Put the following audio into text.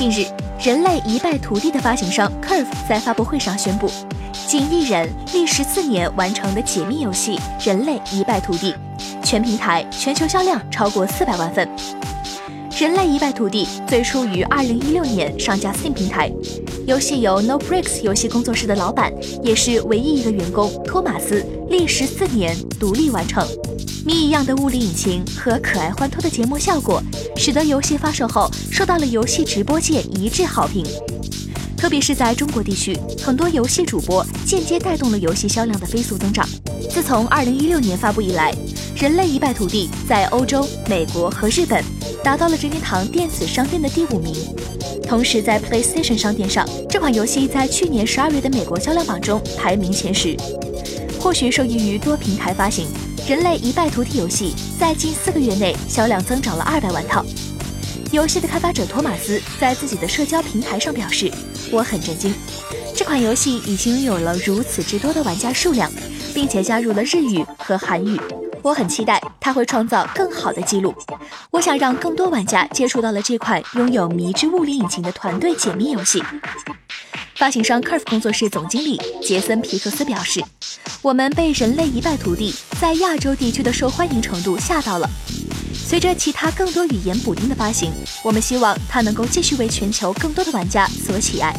近日，人类一败涂地的发行商 Curve 在发布会上宣布，仅一人历时四年完成的解密游戏《人类一败涂地》，全平台全球销量超过四百万份。《人类一败涂地》最初于二零一六年上架 Steam 平台，游戏由 No Bricks 游戏工作室的老板，也是唯一一个员工托马斯，历时四年独立完成。谜一样的物理引擎和可爱欢脱的节目效果，使得游戏发售后受到了游戏直播界一致好评。特别是在中国地区，很多游戏主播间接带动了游戏销量的飞速增长。自从2016年发布以来，《人类一败涂地》在欧洲、美国和日本达到了任天堂电子商店的第五名。同时，在 PlayStation 商店上，这款游戏在去年十二月的美国销量榜中排名前十。或许受益于多平台发行。人类一败涂地游戏在近四个月内销量增长了二百万套。游戏的开发者托马斯在自己的社交平台上表示：“我很震惊，这款游戏已经拥有了如此之多的玩家数量，并且加入了日语和韩语。我很期待它会创造更好的记录。我想让更多玩家接触到了这款拥有迷之物理引擎的团队解密游戏。”发行商 Curve 工作室总经理杰森皮克斯表示。我们被人类一败涂地在亚洲地区的受欢迎程度吓到了。随着其他更多语言补丁的发行，我们希望它能够继续为全球更多的玩家所喜爱。